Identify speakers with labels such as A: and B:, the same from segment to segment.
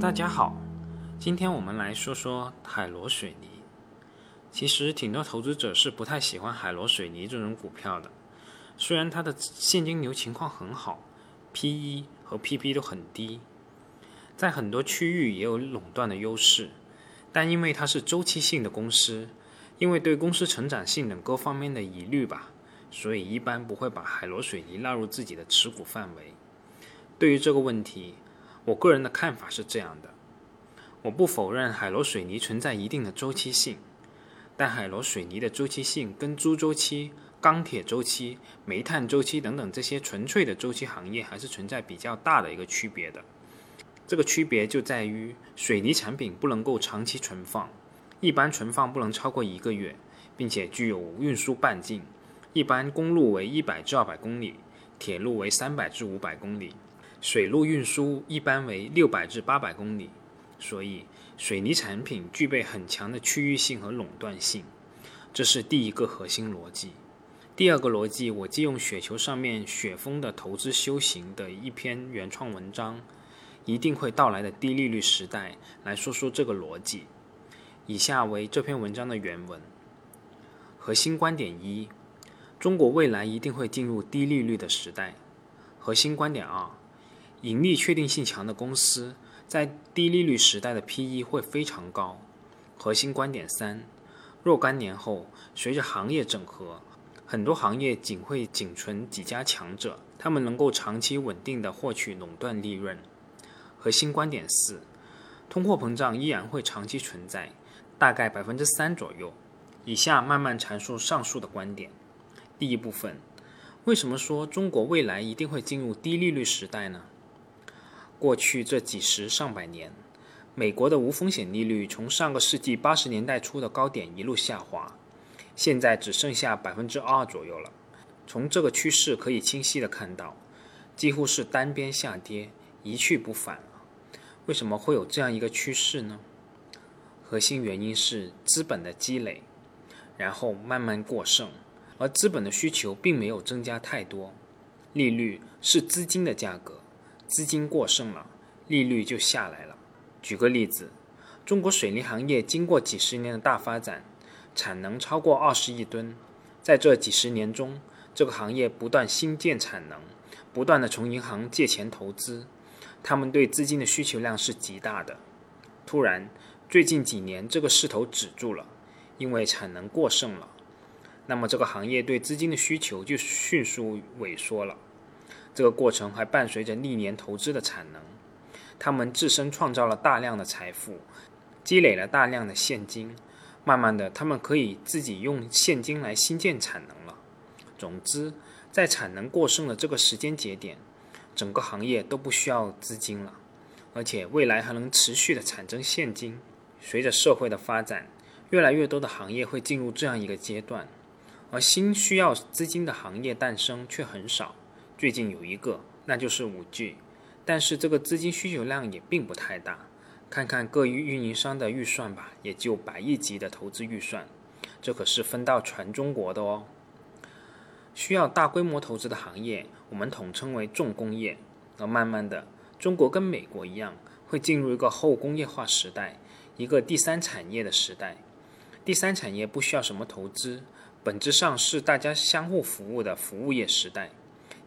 A: 大家好，今天我们来说说海螺水泥。其实挺多投资者是不太喜欢海螺水泥这种股票的，虽然它的现金流情况很好，P/E 和 P/B 都很低，在很多区域也有垄断的优势，但因为它是周期性的公司，因为对公司成长性等各方面的疑虑吧，所以一般不会把海螺水泥纳入自己的持股范围。对于这个问题，我个人的看法是这样的：我不否认海螺水泥存在一定的周期性，但海螺水泥的周期性跟猪周期、钢铁周期、煤炭周期等等这些纯粹的周期行业还是存在比较大的一个区别的。这个区别就在于水泥产品不能够长期存放，一般存放不能超过一个月，并且具有运输半径，一般公路为一百至二百公里，铁路为三百至五百公里。水路运输一般为六百至八百公里，所以水泥产品具备很强的区域性和垄断性，这是第一个核心逻辑。第二个逻辑，我借用雪球上面雪峰的投资修行的一篇原创文章，一定会到来的低利率时代来说说这个逻辑。以下为这篇文章的原文。核心观点一：中国未来一定会进入低利率的时代。核心观点二。盈利确定性强的公司，在低利率时代的 P/E 会非常高。核心观点三：若干年后，随着行业整合，很多行业仅会仅存几家强者，他们能够长期稳定的获取垄断利润。核心观点四：通货膨胀依然会长期存在，大概百分之三左右。以下慢慢阐述上述的观点。第一部分：为什么说中国未来一定会进入低利率时代呢？过去这几十上百年，美国的无风险利率从上个世纪八十年代初的高点一路下滑，现在只剩下百分之二左右了。从这个趋势可以清晰的看到，几乎是单边下跌，一去不返了。为什么会有这样一个趋势呢？核心原因是资本的积累，然后慢慢过剩，而资本的需求并没有增加太多。利率是资金的价格。资金过剩了，利率就下来了。举个例子，中国水泥行业经过几十年的大发展，产能超过二十亿吨。在这几十年中，这个行业不断新建产能，不断的从银行借钱投资，他们对资金的需求量是极大的。突然，最近几年这个势头止住了，因为产能过剩了，那么这个行业对资金的需求就迅速萎缩了。这个过程还伴随着历年投资的产能，他们自身创造了大量的财富，积累了大量的现金，慢慢的，他们可以自己用现金来新建产能了。总之，在产能过剩的这个时间节点，整个行业都不需要资金了，而且未来还能持续的产生现金。随着社会的发展，越来越多的行业会进入这样一个阶段，而新需要资金的行业诞生却很少。最近有一个，那就是五 G，但是这个资金需求量也并不太大。看看各运营商的预算吧，也就百亿级的投资预算，这可是分到全中国的哦。需要大规模投资的行业，我们统称为重工业。而慢慢的，中国跟美国一样，会进入一个后工业化时代，一个第三产业的时代。第三产业不需要什么投资，本质上是大家相互服务的服务业时代。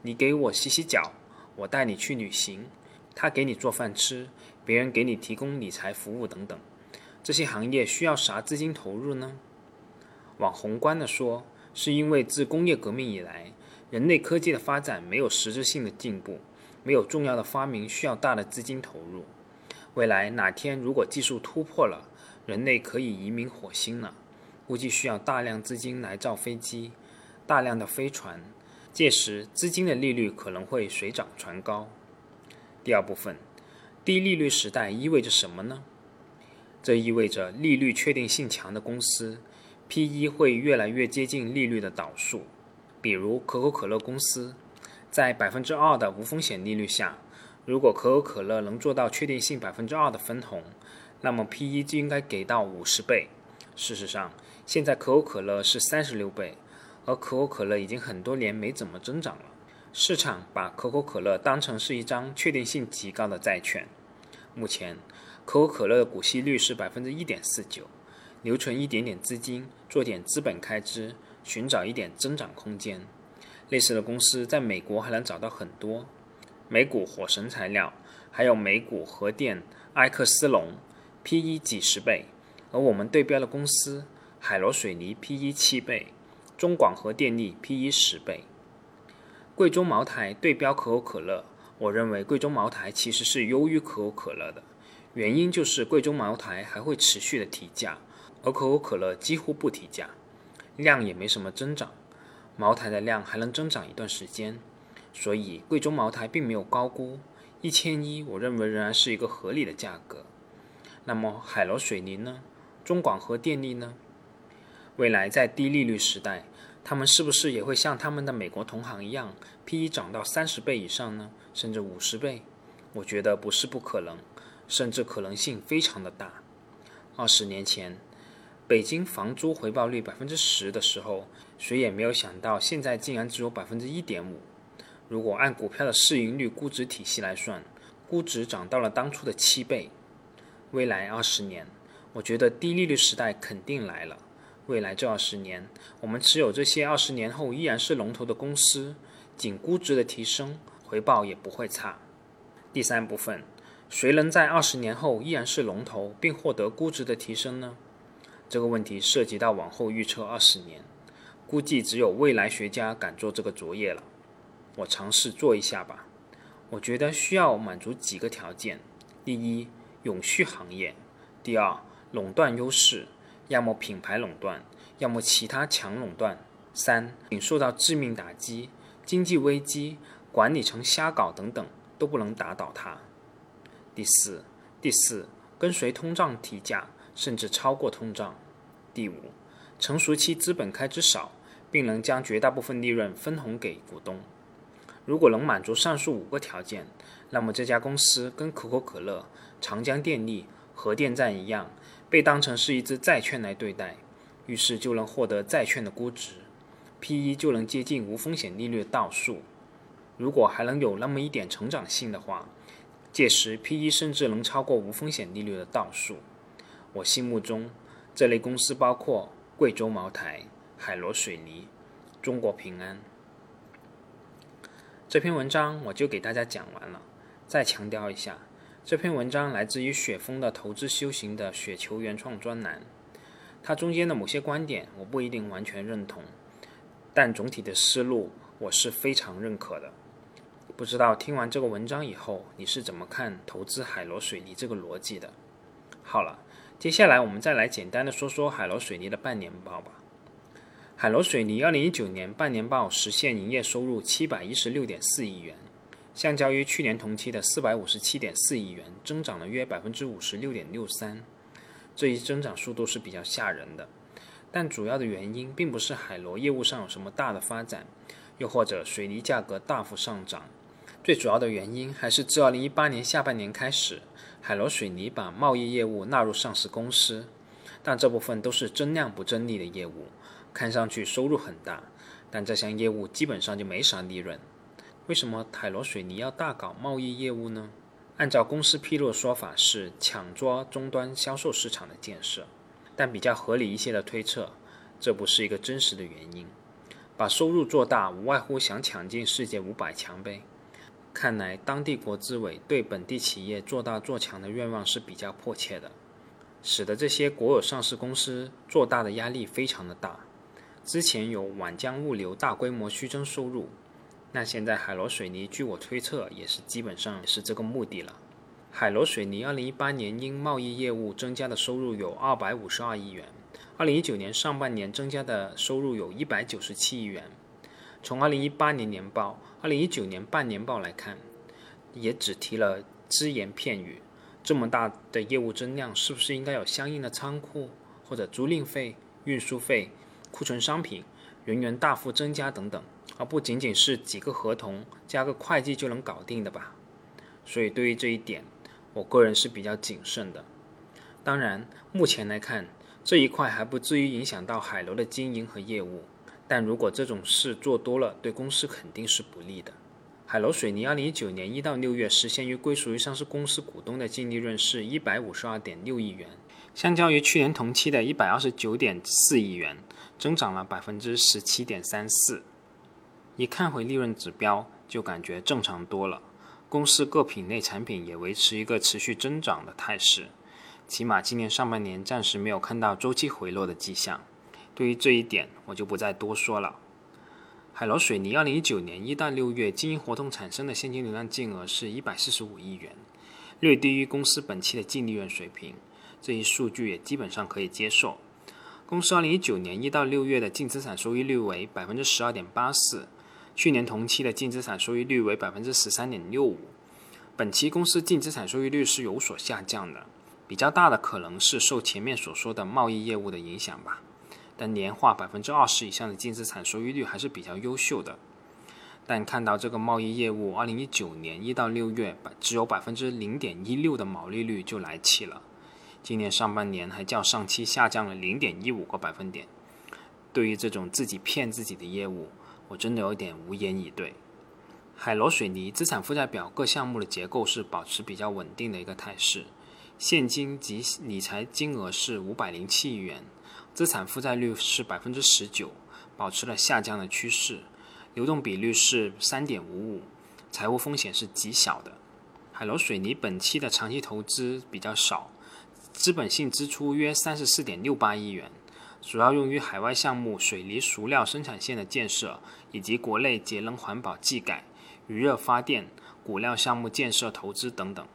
A: 你给我洗洗脚，我带你去旅行，他给你做饭吃，别人给你提供理财服务等等，这些行业需要啥资金投入呢？往宏观的说，是因为自工业革命以来，人类科技的发展没有实质性的进步，没有重要的发明需要大的资金投入。未来哪天如果技术突破了，人类可以移民火星了，估计需要大量资金来造飞机，大量的飞船。届时，资金的利率可能会水涨船高。第二部分，低利率时代意味着什么呢？这意味着利率确定性强的公司，P/E 会越来越接近利率的导数。比如可口可乐公司，在百分之二的无风险利率下，如果可口可乐能做到确定性百分之二的分红，那么 P/E 就应该给到五十倍。事实上，现在可口可乐是三十六倍。而可口可乐已经很多年没怎么增长了，市场把可口可乐当成是一张确定性极高的债券，目前，可口可乐的股息率是百分之一点四九，留存一点点资金，做点资本开支，寻找一点增长空间。类似的公司在美国还能找到很多，美股火神材料，还有美股核电埃克斯隆，P/E 几十倍，而我们对标的公司海螺水泥 P/E 七倍，中广核电力 P/E 十倍。贵州茅台对标可口可乐。我认为贵州茅台其实是优于可口可乐的，原因就是贵州茅台还会持续的提价，而可口可乐几乎不提价，量也没什么增长，茅台的量还能增长一段时间，所以贵州茅台并没有高估一千一，我认为仍然是一个合理的价格。那么海螺水泥呢？中广核电力呢？未来在低利率时代。他们是不是也会像他们的美国同行一样，P/E 涨到三十倍以上呢？甚至五十倍？我觉得不是不可能，甚至可能性非常的大。二十年前，北京房租回报率百分之十的时候，谁也没有想到现在竟然只有百分之一点五。如果按股票的市盈率估值体系来算，估值涨到了当初的七倍。未来二十年，我觉得低利率时代肯定来了。未来这二十年，我们持有这些二十年后依然是龙头的公司，仅估值的提升，回报也不会差。第三部分，谁能在二十年后依然是龙头，并获得估值的提升呢？这个问题涉及到往后预测二十年，估计只有未来学家敢做这个作业了。我尝试做一下吧。我觉得需要满足几个条件：第一，永续行业；第二，垄断优势。要么品牌垄断，要么其他强垄断。三，仅受到致命打击，经济危机、管理层瞎搞等等，都不能打倒它。第四，第四，跟随通胀提价，甚至超过通胀。第五，成熟期资本开支少，并能将绝大部分利润分红给股东。如果能满足上述五个条件，那么这家公司跟可口可乐、长江电力、核电站一样。被当成是一只债券来对待，于是就能获得债券的估值，P/E 就能接近无风险利率的倒数。如果还能有那么一点成长性的话，届时 P/E 甚至能超过无风险利率的倒数。我心目中这类公司包括贵州茅台、海螺水泥、中国平安。这篇文章我就给大家讲完了，再强调一下。这篇文章来自于雪峰的投资修行的雪球原创专栏，它中间的某些观点我不一定完全认同，但总体的思路我是非常认可的。不知道听完这个文章以后，你是怎么看投资海螺水泥这个逻辑的？好了，接下来我们再来简单的说说海螺水泥的半年报吧。海螺水泥二零一九年半年报实现营业收入七百一十六点四亿元。相较于去年同期的四百五十七点四亿元，增长了约百分之五十六点六三，这一增长速度是比较吓人的。但主要的原因并不是海螺业务上有什么大的发展，又或者水泥价格大幅上涨，最主要的原因还是自二零一八年下半年开始，海螺水泥把贸易业务纳入上市公司，但这部分都是增量不增利的业务，看上去收入很大，但这项业务基本上就没啥利润。为什么泰罗水泥要大搞贸易业务呢？按照公司披露的说法是抢抓终端销售市场的建设，但比较合理一些的推测，这不是一个真实的原因。把收入做大，无外乎想抢进世界五百强呗。看来当地国资委对本地企业做大做强的愿望是比较迫切的，使得这些国有上市公司做大的压力非常的大。之前有皖江物流大规模虚增收入。那现在海螺水泥，据我推测，也是基本上是这个目的了。海螺水泥二零一八年因贸易业务增加的收入有二百五十二亿元，二零一九年上半年增加的收入有一百九十七亿元。从二零一八年年报、二零一九年半年报来看，也只提了只言片语。这么大的业务增量，是不是应该有相应的仓库或者租赁费、运输费、库存商品、人员大幅增加等等？而不仅仅是几个合同加个会计就能搞定的吧？所以对于这一点，我个人是比较谨慎的。当然，目前来看这一块还不至于影响到海螺的经营和业务，但如果这种事做多了，对公司肯定是不利的。海螺水泥2019年1到6月实现于归属于上市公司股东的净利润是152.6亿元，相较于去年同期的129.4亿元，增长了17.34%。一看回利润指标，就感觉正常多了。公司各品类产品也维持一个持续增长的态势，起码今年上半年暂时没有看到周期回落的迹象。对于这一点，我就不再多说了。海螺水泥2019年1到6月经营活动产生的现金流量净额是145亿元，略低于公司本期的净利润水平，这一数据也基本上可以接受。公司2019年1到6月的净资产收益率为12.84%。去年同期的净资产收益率为百分之十三点六五，本期公司净资产收益率是有所下降的，比较大的可能是受前面所说的贸易业务的影响吧。但年化百分之二十以上的净资产收益率还是比较优秀的。但看到这个贸易业务，二零一九年一到六月只有百分之零点一六的毛利率就来气了，今年上半年还较上期下降了零点一五个百分点。对于这种自己骗自己的业务，我真的有点无言以对。海螺水泥资产负债表各项目的结构是保持比较稳定的一个态势，现金及理财金额是五百零七亿元，资产负债率是百分之十九，保持了下降的趋势，流动比率是三点五五，财务风险是极小的。海螺水泥本期的长期投资比较少，资本性支出约三十四点六八亿元。主要用于海外项目水泥熟料生产线的建设，以及国内节能环保技改、余热发电、骨料项目建设投资等等。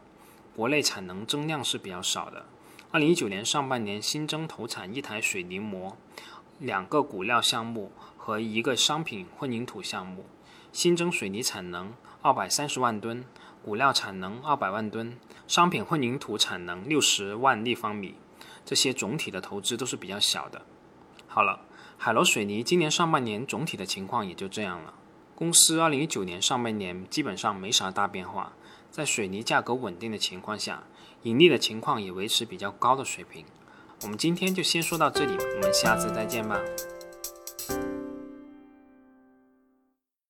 A: 国内产能增量是比较少的。二零一九年上半年新增投产一台水泥模、两个骨料项目和一个商品混凝土项目，新增水泥产能二百三十万吨，骨料产能二百万吨，商品混凝土产能六十万立方米。这些总体的投资都是比较小的。好了，海螺水泥今年上半年总体的情况也就这样了。公司二零一九年上半年基本上没啥大变化，在水泥价格稳定的情况下，盈利的情况也维持比较高的水平。我们今天就先说到这里，我们下次再见吧。